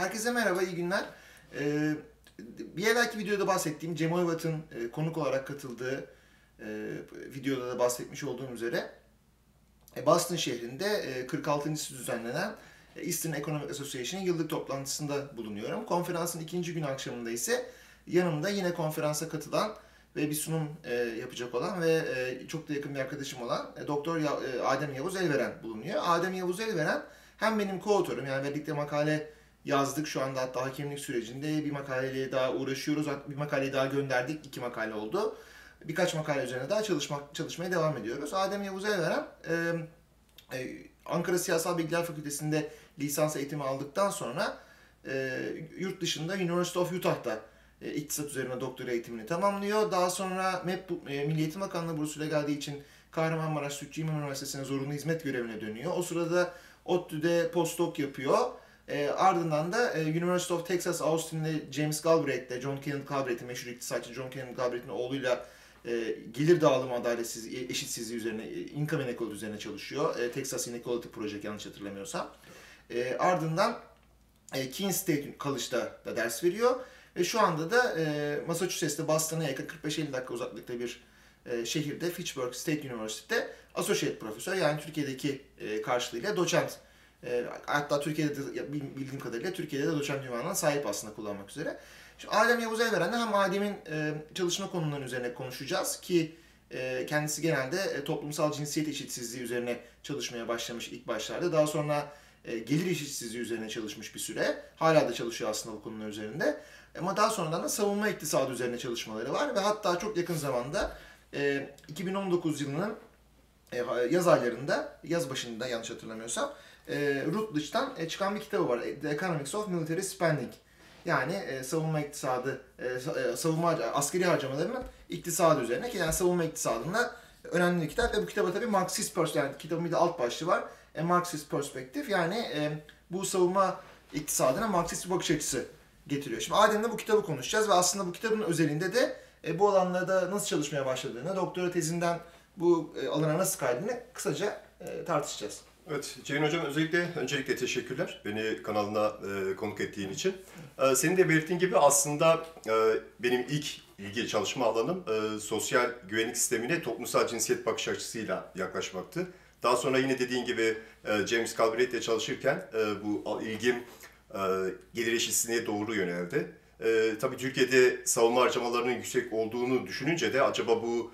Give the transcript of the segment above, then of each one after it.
Herkese merhaba, iyi günler. Ee, bir evvelki videoda bahsettiğim Cem Oyvat'ın e, konuk olarak katıldığı e, videoda da bahsetmiş olduğum üzere e, Boston şehrinde e, 46.sı düzenlenen e, Eastern Economic Association'ın yıllık toplantısında bulunuyorum. Konferansın ikinci gün akşamında ise yanımda yine konferansa katılan ve bir sunum e, yapacak olan ve e, çok da yakın bir arkadaşım olan e, Doktor Ya- e, Adem Yavuz Elveren bulunuyor. Adem Yavuz Elveren hem benim co-autorum yani birlikte makale yazdık şu anda hatta hakemlik sürecinde bir makaleyle daha uğraşıyoruz. Bir makaleyi daha gönderdik. iki makale oldu. Birkaç makale üzerine daha çalışmak çalışmaya devam ediyoruz. Adem Yavuz Elveren e, e, Ankara Siyasal Bilgiler Fakültesi'nde lisans eğitimi aldıktan sonra e, yurt dışında University of Utah'ta e, iktisat üzerine doktora eğitimini tamamlıyor. Daha sonra MEP, e, Milli Eğitim Bakanlığı bursuyla geldiği için Kahramanmaraş Sütçü İmam Üniversitesi'ne zorunlu hizmet görevine dönüyor. O sırada ODTÜ'de postdoc yapıyor. E, ardından da e, University of Texas Austin'de James Galbraith'le, John Kenneth Galbraith'in meşhur iktisatçı John Kenneth Galbraith'in oğluyla e, gelir dağılımı adaletsizliği, eşitsizliği üzerine, e, income inequality üzerine çalışıyor. E, Texas Inequality Project yanlış hatırlamıyorsam. E, ardından e, Keene State College'da da ders veriyor. Ve şu anda da e, Massachusetts'te Boston'a yakın 45-50 dakika uzaklıkta bir e, şehirde Fitchburg State University'de Associate Profesör yani Türkiye'deki e, karşılığıyla doçent. E, hatta Türkiye'de de bildiğim kadarıyla Türkiye'de de doçent ünvanına sahip aslında kullanmak üzere. Şimdi Adem Yavuz Elveren'le hem Adem'in e, çalışma konularının üzerine konuşacağız ki e, kendisi genelde e, toplumsal cinsiyet eşitsizliği üzerine çalışmaya başlamış ilk başlarda. Daha sonra e, gelir eşitsizliği üzerine çalışmış bir süre. Hala da çalışıyor aslında bu konular üzerinde. Ama daha sonradan da savunma iktisadı üzerine çalışmaları var ve hatta çok yakın zamanda e, 2019 yılının e, yaz aylarında, yaz başında yanlış hatırlamıyorsam, e, Routledge'dan e, çıkan bir kitabı var. The Economics of Military Spending. Yani e, savunma iktisadı, e, e, savunma askeri harcamalarının iktisadı üzerine ki yani savunma iktisadında önemli bir kitap ve bu kitaba tabii Marksist pers yani kitabın bir de alt başlığı var. E, Marksist perspektif yani e, bu savunma iktisadına Marksist bir bakış açısı getiriyor. Şimdi Adem'le bu kitabı konuşacağız ve aslında bu kitabın özelinde de e, bu alanlarda nasıl çalışmaya başladığını, doktora tezinden bu e, alana nasıl kaydığını kısaca e, tartışacağız. Evet, Ceyhun Hocam özellikle öncelikle teşekkürler beni kanalına e, konuk ettiğin için. E, senin de belirttiğin gibi aslında e, benim ilk ilgi çalışma alanım e, sosyal güvenlik sistemine toplumsal cinsiyet bakış açısıyla yaklaşmaktı. Daha sonra yine dediğin gibi e, James Galbraith ile çalışırken e, bu ilgim e, gelir eşitsizliğine doğru yöneldi. E, tabii Türkiye'de savunma harcamalarının yüksek olduğunu düşününce de acaba bu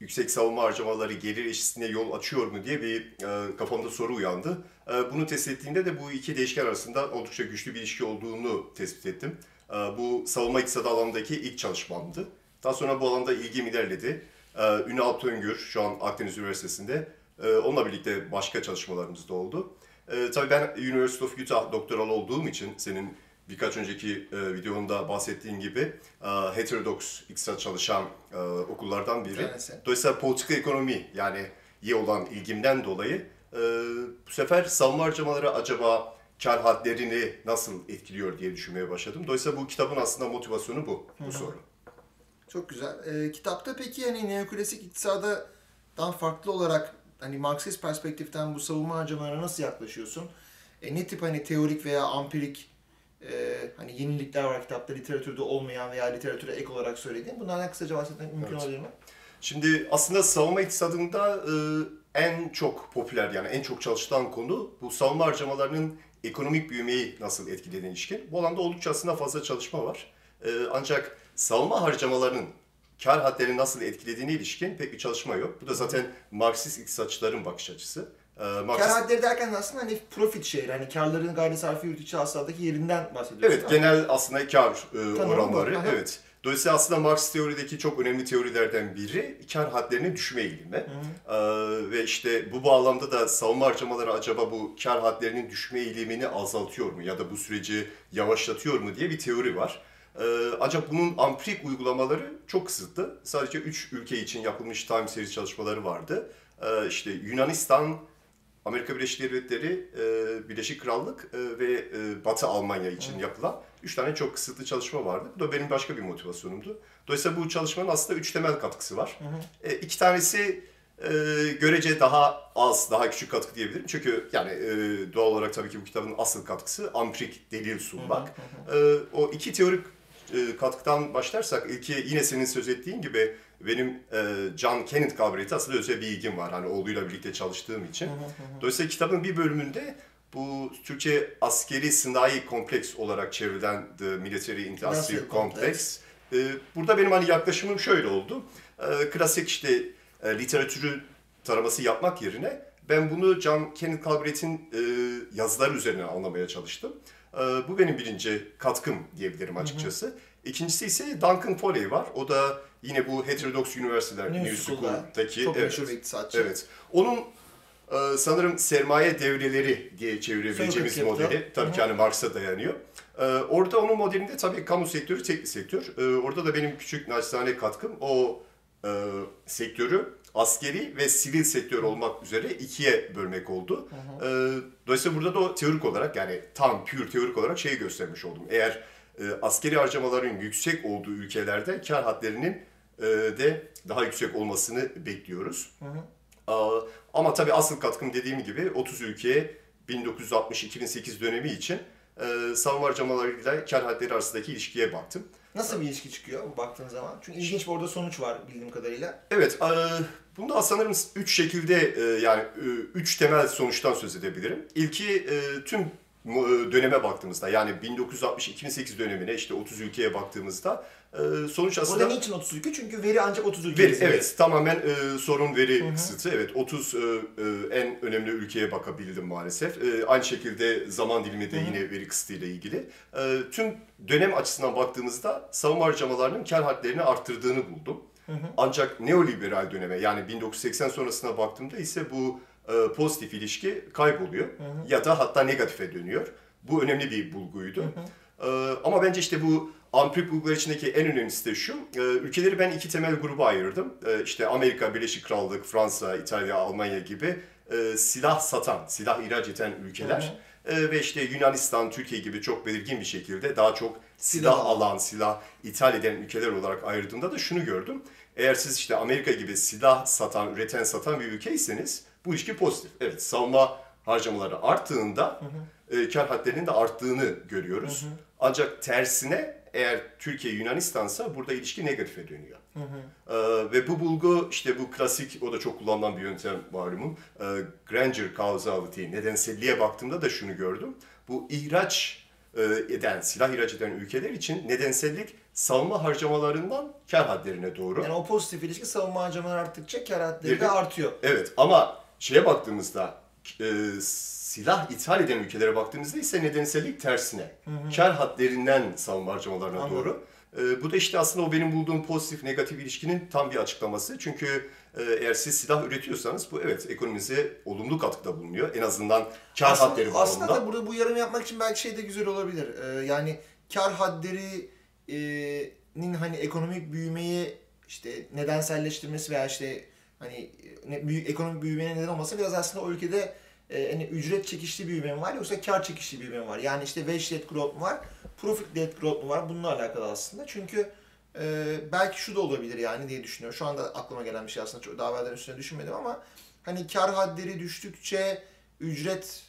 yüksek savunma harcamaları gelir eşitsizliğine yol açıyor mu diye bir e, kafamda soru uyandı. E, bunu tespit ettiğimde de bu iki değişken arasında oldukça güçlü bir ilişki olduğunu tespit ettim. E, bu savunma iktisadı alanındaki ilk çalışmamdı. Daha sonra bu alanda ilgim ilerledi. E, Ünal Töngür şu an Akdeniz Üniversitesi'nde. E, onunla birlikte başka çalışmalarımız da oldu. E, tabii ben University of Utah doktoralı olduğum için senin birkaç önceki e, videonda bahsettiğin gibi e, heterodoks iktisat çalışan e, okullardan biri. Tanesi. Dolayısıyla politika ekonomi yani iyi olan ilgimden dolayı e, bu sefer savunma harcamaları acaba kar hadlerini nasıl etkiliyor diye düşünmeye başladım. Dolayısıyla bu kitabın aslında motivasyonu bu, bu soru. Çok güzel. E, kitapta peki hani neoklasik iktisadadan farklı olarak hani Marksist perspektiften bu savunma harcamalarına nasıl yaklaşıyorsun? E, ne tip hani teorik veya ampirik e, hani yenilikler var kitapta literatürde olmayan veya literatüre ek olarak söylediğin. Bunlardan kısaca bahsetmek mümkün Evet. olabilir mi? Şimdi aslında savunma iktisadında e, en çok popüler yani en çok çalışılan konu bu savunma harcamalarının ekonomik büyümeyi nasıl etkilediğine ilişkin. Bu alanda oldukça aslında fazla çalışma var. E, ancak savunma harcamalarının kar hadlerini nasıl etkilediğine ilişkin pek bir çalışma yok. Bu da zaten Marksist iktisatçıların bakış açısı. E, Kar Marksist hadleri derken aslında hani profit share, hani karların gayri sarfi yurt içi hasıladaki yerinden bahsediyorsun. Evet, genel aslında kar e, oranları. bu. Evet. Dolayısıyla aslında Marx teorideki çok önemli teorilerden biri kar hadlerinin düşme eğilimi. Ee, ve işte bu bağlamda da savunma harcamaları acaba bu kar hadlerinin düşme eğilimini azaltıyor mu ya da bu süreci yavaşlatıyor mu diye bir teori var. Ee, ancak bunun ampirik uygulamaları çok kısıtlı. Sadece 3 ülke için yapılmış time series çalışmaları vardı. Ee, işte Yunanistan, Amerika Birleşik Devletleri, e, Birleşik Krallık e, ve e, Batı Almanya için yapılan üç tane çok kısıtlı çalışma vardı. Bu da benim başka bir motivasyonumdu. Dolayısıyla bu çalışmanın aslında üç temel katkısı var. E, iki tanesi e, görece daha az, daha küçük katkı diyebilirim. Çünkü yani e, doğal olarak tabii ki bu kitabın asıl katkısı ampirik delil sunmak. E, o iki teorik e, katkıdan başlarsak ilki yine senin söz ettiğin gibi benim e, John Kenneth Galbraith'e aslında özel bir ilgim var. Hani oğluyla birlikte çalıştığım için. Dolayısıyla kitabın bir bölümünde bu Türkçe askeri sınai kompleks olarak çevrilen The Military Industrial Complex. E, burada benim hani yaklaşımım şöyle oldu. E, klasik işte e, literatürü taraması yapmak yerine ben bunu John Kenneth Galbraith'in e, yazıları üzerine anlamaya çalıştım. E, bu benim birinci katkım diyebilirim açıkçası. İkincisi ise Duncan Foley var. O da yine bu Heterodox Üniversiteler New New School'da School'daki çok evet, meşhur bir iktisatçı. Evet. Onun e, sanırım sermaye devreleri diye çevirebileceğimiz capital. modeli tabii ki hani Marx'a dayanıyor. E, orada onun modelinde tabii kamu sektörü tek bir sektör. E, orada da benim küçük naçizane katkım o e, sektörü askeri ve sivil sektör olmak üzere ikiye bölmek oldu. E, dolayısıyla burada da teorik olarak yani tam pür teorik olarak şeyi göstermiş oldum. Eğer askeri harcamaların yüksek olduğu ülkelerde kar hadlerinin e, de daha yüksek olmasını bekliyoruz. Aa, Ama tabii asıl katkım dediğim gibi 30 ülkeye 1960-2008 dönemi için e, savunma harcamalarıyla kar hadleri arasındaki ilişkiye baktım. Nasıl bir ilişki çıkıyor bu baktığın zaman? Çünkü ilginç bir orada sonuç var bildiğim kadarıyla. Evet, e, bunda sanırım üç şekilde e, yani e, üç temel sonuçtan söz edebilirim. İlki e, tüm e, döneme baktığımızda yani 1960-2008 dönemine işte 30 ülkeye baktığımızda e, sonuç aslında... Burada niçin 30 ülke? Çünkü veri ancak 30 ülke. Veri, evet, tamamen e, sorun veri kısıtı. Evet, 30 e, e, en önemli ülkeye bakabildim maalesef. E, aynı şekilde zaman dilimi de yine veri kısıtıyla ilgili. E, tüm dönem açısından baktığımızda savunma harcamalarının kar hadlerini arttırdığını buldum. Ancak neoliberal döneme yani 1980 sonrasına baktığımda ise bu e, pozitif ilişki kayboluyor ya da hatta negatife dönüyor. Bu önemli bir bulguydu. Ee, ama bence işte bu ampirik bulgular içindeki en önemlisi de şu. e, ülkeleri ben iki temel gruba ayırdım. E, işte Amerika, Birleşik Krallık, Fransa, İtalya, Almanya gibi e, silah satan, silah ihraç eden ülkeler. E, ve işte Yunanistan, Türkiye gibi çok belirgin bir şekilde daha çok silah Silah alan, silah ithal eden ülkeler olarak ayırdığımda da şunu gördüm. Eğer siz işte Amerika gibi silah satan, üreten, satan bir ülkeyseniz bu ilişki pozitif. Evet, savunma harcamaları arttığında e, kar hadlerinin de arttığını görüyoruz. Ancak tersine eğer Türkiye Yunanistan'sa burada ilişki negatife dönüyor. E, ve bu bulgu işte bu klasik o da çok kullanılan bir yöntem malumun. E, Granger causality nedenselliğe baktığımda da şunu gördüm. Bu ihraç e, eden, silah ihraç eden ülkeler için nedensellik savunma harcamalarından kar hadlerine doğru. Yani o pozitif ilişki savunma harcamaları arttıkça kar hadleri de artıyor. Evet ama şeye baktığımızda e, silah ithal eden ülkelere baktığımızda ise nedensellik tersine. Kar hadlerinden savunma harcamalarına Anladım. doğru. E, bu da işte aslında o benim bulduğum pozitif negatif ilişkinin tam bir açıklaması. Çünkü e, eğer siz silah üretiyorsanız bu evet ekonominize olumlu katkıda bulunuyor. En azından kar hadleri Aslında, aslında bağlamında. da burada bu yarım yapmak için belki şey de güzel olabilir. Ee, yani kar hadlerinin hani ekonomik büyümeyi işte nedenselleştirmesi veya işte hani ne, büyük ekonomik büyümeye neden olması biraz aslında o ülkede e, hani ücret çekişli büyüme mi var yoksa kar çekişli büyüme mi var? Yani işte wage led growth mu var, profit led growth mu var? Bununla alakalı aslında. Çünkü e, belki şu da olabilir yani diye düşünüyorum. Şu anda aklıma gelen bir şey aslında çok daha evvelden üstüne düşünmedim ama hani kar hadleri düştükçe ücret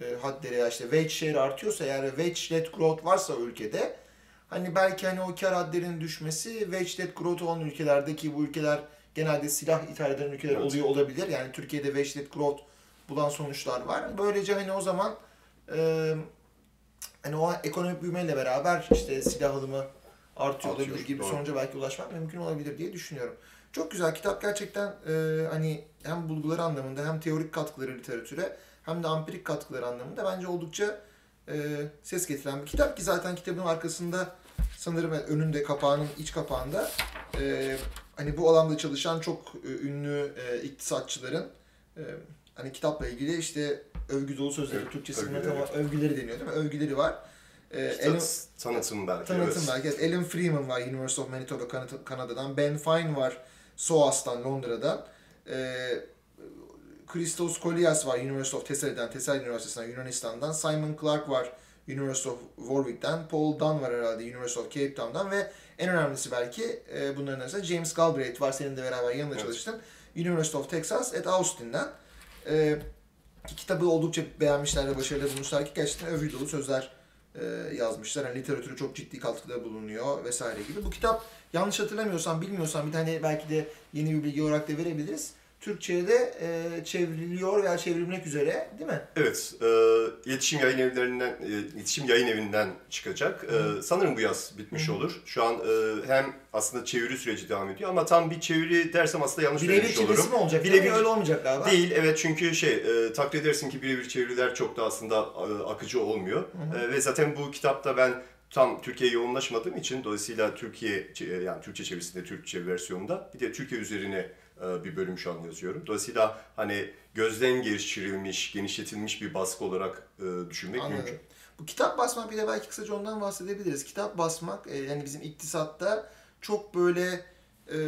e, hadleri ya işte wage share artıyorsa eğer ve wage led growth varsa ülkede hani belki hani o kar hadlerinin düşmesi wage led growth olan ülkelerdeki bu ülkeler genelde silah ithal eden ülkeler Evet. oluyor olabilir. Yani Türkiye'de led growth bulan sonuçlar var. Böylece hani o zaman e, hani o ekonomik büyümeyle beraber işte silah alımı artıyor Artıyor, olabilir gibi doğru. sonuca belki ulaşmak mümkün olabilir diye düşünüyorum. Çok güzel kitap gerçekten e, hani hem bulguları anlamında hem teorik katkıları literatüre hem de ampirik katkıları anlamında bence oldukça e, ses getiren bir kitap ki zaten kitabın arkasında sanırım önünde kapağının iç kapağında e, hani bu alanda çalışan çok e, ünlü e, iktisatçıların e, hani kitapla ilgili işte övgü dolu sözleri Evet, Türkçesinde övgüleri. tamam övgüleri deniyor değil mi? Övgüleri var. E, İşte Alan- tanıtım belki. Tanıtım belki. Evet, Alan Freeman var University of Manitoba Kanada- Kanada'dan. Ben Fine var SOAS'tan Londra'dan. Ee, Christos Kolias var University of Thessalon'dan, Thessalon Üniversitesi'nden Yunanistan'dan. Simon Clark var University of Warwick'ten. Paul Dunn var herhalde University of Cape Town'dan ve en önemlisi belki e, bunların arasında James Galbraith var. Senin de beraber yanında Evet. çalıştın. University of Texas at Austin'den. E, ki kitabı oldukça beğenmişler ve başarılı bulmuşlar ki gerçekten övgü dolu sözler e, yazmışlar. Yani literatürü çok ciddi katkıda bulunuyor vesaire gibi. Bu kitap yanlış hatırlamıyorsam, bilmiyorsam bir tane belki de yeni bir bilgi olarak da verebiliriz. Türkçe'ye de e, çevriliyor veya çevrilmek üzere değil mi? Evet, e, iletişim yayın evlerinden, e, iletişim yayın evinden çıkacak. E, sanırım bu yaz bitmiş olur. Şu an e, hem aslında çeviri süreci devam ediyor ama tam bir çeviri dersem aslında yanlış Birebir söylemiş olurum. çevirisi mi olacak? Birebir- Birebir öyle olmayacak galiba. Değil, evet çünkü şey, e, takdir edersin ki birebir çeviriler çok da aslında e, akıcı olmuyor. E, ve zaten bu kitapta ben tam Türkiye'ye yoğunlaşmadığım için dolayısıyla Türkiye e, yani Türkçe çevirisinde Türkçe versiyonda bir de Türkiye üzerine bir bölüm şu an yazıyorum. Dolayısıyla hani gözden geçirilmiş, genişletilmiş bir baskı olarak e, düşünmek Anladım. mümkün. Bu kitap basmak bir de belki kısaca ondan bahsedebiliriz. Kitap basmak e, yani bizim iktisatta çok böyle e,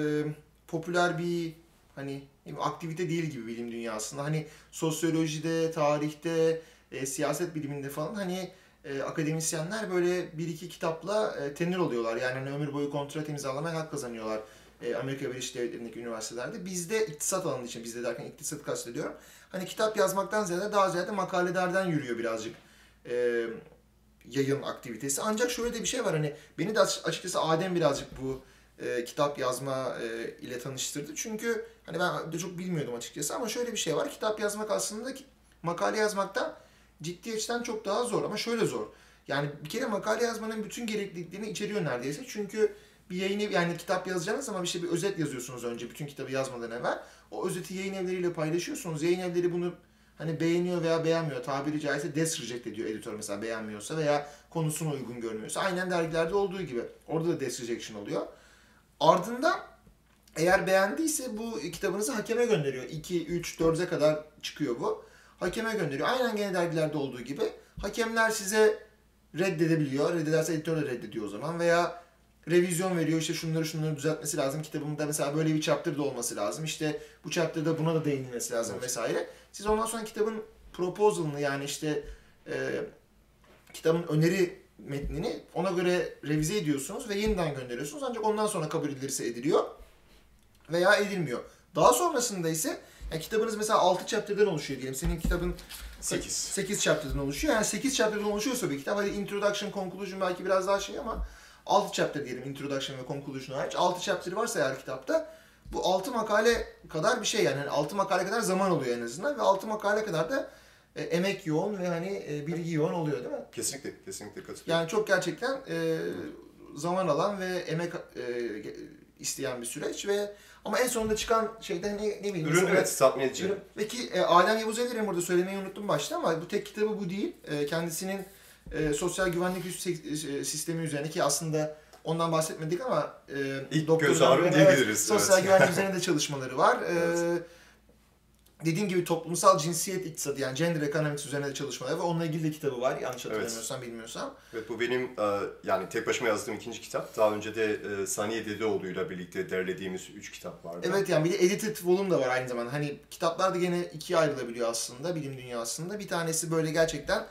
popüler bir hani aktivite değil gibi bilim dünyasında. Hani sosyolojide, tarihte, e, siyaset biliminde falan hani e, akademisyenler böyle bir iki kitapla e, tenir oluyorlar. Yani hani ömür boyu kontrat imzalamaya hak kazanıyorlar. E, Amerika Birleşik Devletleri'ndeki üniversitelerde. Bizde iktisat alanı için, bizde derken iktisat kastediyorum. Hani kitap yazmaktan ziyade daha ziyade makalelerden yürüyor birazcık e, yayın aktivitesi. Ancak şöyle de bir şey var hani beni de aç- açıkçası Adem birazcık bu e, kitap yazma e, ile tanıştırdı. Çünkü hani ben de çok bilmiyordum açıkçası ama şöyle bir şey var. Kitap yazmak aslında ki- makale yazmaktan ciddi açıdan çok daha zor ama şöyle zor. Yani bir kere makale yazmanın bütün gerekliliklerini içeriyor neredeyse. Çünkü bir yayın evi, yani kitap yazacağınız zaman bir şey bir özet yazıyorsunuz önce bütün kitabı yazmadan evvel. O özeti yayın evleriyle paylaşıyorsunuz. Yayın evleri bunu hani beğeniyor veya beğenmiyor. Tabiri caizse des reject ediyor editör mesela beğenmiyorsa veya konusuna uygun görmüyorsa. Aynen dergilerde olduğu gibi. Orada da des rejection oluyor. Ardından eğer beğendiyse bu kitabınızı hakeme gönderiyor. 2, 3, 4'e kadar çıkıyor bu. Hakeme gönderiyor. Aynen gene dergilerde olduğu gibi. Hakemler size reddedebiliyor. Reddederse editör de reddediyor o zaman. Veya revizyon veriyor. İşte şunları şunları düzeltmesi lazım. Kitabımda mesela böyle bir chapter da olması lazım. İşte bu chapter'da buna da değinilmesi lazım Evet. vesaire. Siz ondan sonra kitabın proposal'ını yani işte e, kitabın öneri metnini ona göre revize ediyorsunuz ve yeniden gönderiyorsunuz. Ancak ondan sonra kabul edilirse ediliyor veya edilmiyor. Daha sonrasında ise yani kitabınız mesela 6 chapter'dan oluşuyor diyelim. Senin kitabın 8. 8 chapter'dan oluşuyor. Yani 8 chapter'dan oluşuyorsa bir kitap. Hadi introduction, conclusion belki biraz daha şey ama 6 chapter diyelim introduction ve conclusion hariç. 6 chapter varsa eğer kitapta bu 6 makale kadar bir şey yani. yani 6 makale kadar zaman oluyor en azından ve 6 makale kadar da e, emek yoğun ve hani e, bilgi yoğun oluyor değil mi? Kesinlikle, kesinlikle katılıyorum. Yani çok gerçekten e, zaman alan ve emek e, isteyen bir süreç ve ama en sonunda çıkan şeyden ne, ne bileyim. Ürün evet tatmin edici. Ürün- Ve ki e, Adem Yavuz Elir'in burada söylemeyi unuttum başta ama bu tek kitabı bu değil. E, kendisinin e, sosyal güvenlik üst e, sistemi üzerine ki aslında ondan bahsetmedik ama e, İlk göz ağrım diyebiliriz, sosyal evet. güvenlik üzerine de çalışmaları var. E, Evet. Dediğim gibi toplumsal cinsiyet iktisadı yani gender economics üzerine de çalışmaları ve onunla ilgili de kitabı var yanlış hatırlamıyorsam bilmiyorsam. Evet bu benim e, yani tek başıma yazdığım ikinci kitap. Daha önce de e, Saniye Dedeoğlu'yla birlikte derlediğimiz üç kitap vardı. Evet yani bir de edited volume da var aynı zamanda. Hani kitaplar da gene ikiye ayrılabiliyor aslında bilim dünyasında. Bir tanesi böyle gerçekten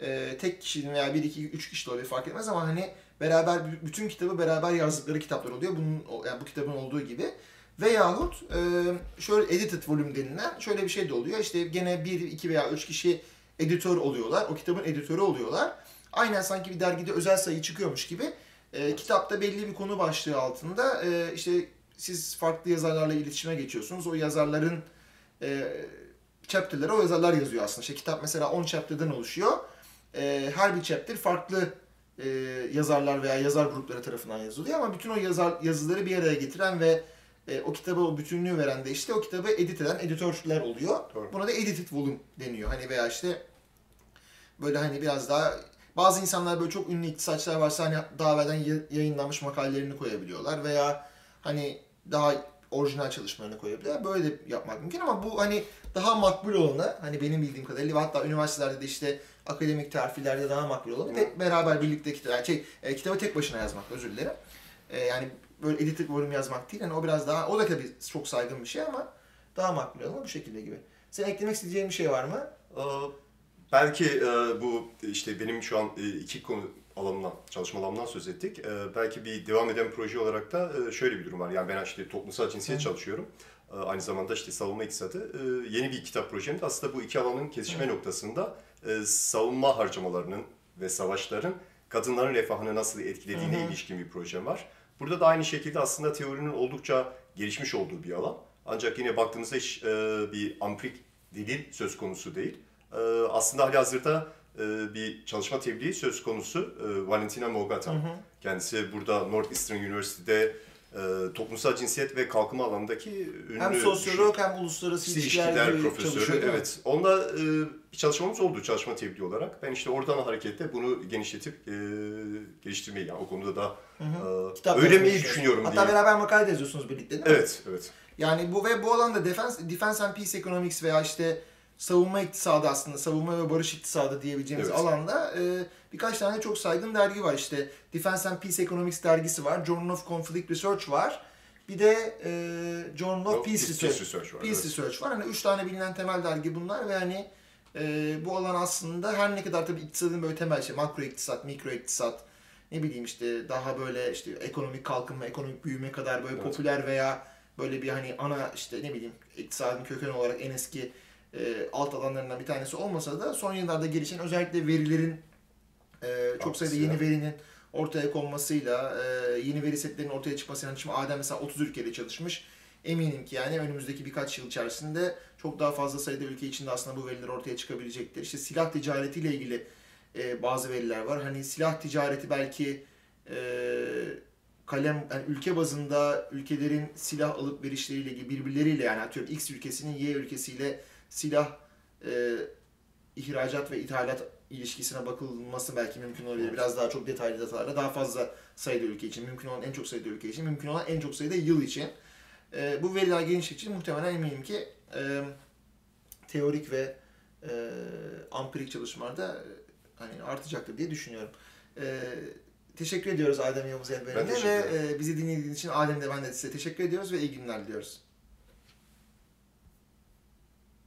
e, tek kişinin veya bir iki üç kişi de olabilir fark etmez ama hani beraber bütün kitabı beraber yazdıkları kitaplar oluyor. Bunun yani bu kitabın olduğu gibi. Veyahut e, şöyle edited volume denilen şöyle bir şey de oluyor. İşte gene bir, iki veya üç kişi editör oluyorlar. O kitabın editörü oluyorlar. Aynen sanki bir dergide özel sayı çıkıyormuş gibi. E, kitapta belli bir konu başlığı altında e, işte siz farklı yazarlarla iletişime geçiyorsunuz. O yazarların e, chapter'ları o yazarlar yazıyor aslında. İşte kitap mesela 10 chapter'dan oluşuyor. E, her bir chapter farklı e, yazarlar veya yazar grupları tarafından yazılıyor ama bütün o yazar yazıları bir araya getiren ve e, o kitaba o bütünlüğü veren de işte o kitabı edit eden editörler oluyor. Doğru. Buna da edited volume deniyor. Hani veya işte böyle hani biraz daha bazı insanlar böyle çok ünlü iktisatçılar varsa hani daha evvelden ya- yayınlanmış makalelerini koyabiliyorlar veya hani daha orijinal çalışmalarını koyabiliyorlar. Böyle de yapmak mümkün ama bu hani daha makbul olanı hani benim bildiğim kadarıyla ve hatta üniversitelerde de işte akademik terfilerde daha makbul olanı tek beraber birlikte kitap, yani şey, e, kitabı tek başına yazmak özür dilerim. E, yani böyle edited volume yazmak değil. Yani o biraz daha o da tabii çok saygın bir şey ama daha makbul olanı bu şekilde gibi. Sen eklemek isteyeceğin bir şey var mı? Ee, Belki e, bu işte benim şu an e, iki konu alanından, çalışma alanından söz ettik. Ee, belki bir devam eden proje olarak da e, şöyle bir durum var. Yani ben işte toplumsal cinsiyet çalışıyorum. e, aynı zamanda işte savunma iktisadı e, yeni bir kitap projemiz. Aslında bu iki alanın kesişme noktasında e, savunma harcamalarının ve savaşların kadınların refahını nasıl etkilediğine ilişkin bir projem var. Burada da aynı şekilde aslında teorinin oldukça gelişmiş olduğu bir alan. Ancak yine baktığımızda hiç e, bir ampirik delil söz konusu değil. E, aslında halihazırda e, bir çalışma tebliği söz konusu e, Valentina Mogata. Kendisi burada Northeastern University'de e, toplumsal cinsiyet ve kalkınma alanındaki ünlü Hem sosyolog hem uluslararası ilişkiler, profesörü. Evet. Onunla e, bir çalışmamız oldu çalışma tebliği olarak. Ben işte oradan hareketle bunu genişletip e, geliştirmeyi yani o konuda da e, öğrenmeyi düşünüyorum Hatta diyeyim. beraber makale de yazıyorsunuz birlikte değil mi? Evet, evet. Yani bu ve bu alanda defense, defense and peace economics veya işte savunma iktisadı aslında, savunma ve barış iktisadı diyebileceğimiz Evet. alanda e, birkaç tane çok saygın dergi var. İşte Defense and Peace Economics dergisi var, Journal of Conflict Research var. Bir de e, Journal of Peace, Peace- Research, Peace Research var, Peace evet. Research var. Hani üç tane bilinen temel dergi bunlar ve hani e, bu alan aslında her ne kadar tabii iktisadın böyle temel şey, makro iktisat, mikro iktisat, ne bileyim işte daha böyle işte ekonomik kalkınma, ekonomik büyüme kadar böyle Evet. popüler veya böyle bir hani ana işte ne bileyim iktisadın kökeni olarak en eski e, alt alanlarından bir tanesi olmasa da son yıllarda gelişen özellikle verilerin e, çok sayıda yeni verinin ortaya konmasıyla e, yeni veri setlerinin ortaya çıkmasıyla şimdi Adem mesela 30 ülkede çalışmış. Eminim ki yani önümüzdeki birkaç yıl içerisinde çok daha fazla sayıda ülke içinde aslında bu veriler ortaya çıkabilecektir. İşte silah ticaretiyle ilgili e, bazı veriler var. Hani silah ticareti belki e, kalem yani ülke bazında ülkelerin silah alıp verişleriyle ilgili birbirleriyle yani atıyorum X ülkesinin Y ülkesiyle silah e, ihracat ve ithalat ilişkisine bakılması belki mümkün olabilir. Biraz daha çok detaylı datalarla daha fazla sayıda ülke için, mümkün olan en çok sayıda ülke için, mümkün olan en çok sayıda yıl için. E, bu veriler genişledikçe muhtemelen eminim ki e, teorik ve e, ampirik çalışmalarda e, hani artacaktır diye düşünüyorum. E, teşekkür ediyoruz Adem Yavuz Elberen'e ve e, bizi dinlediğiniz için Adem de ben de size teşekkür ediyoruz ve iyi günler diliyoruz.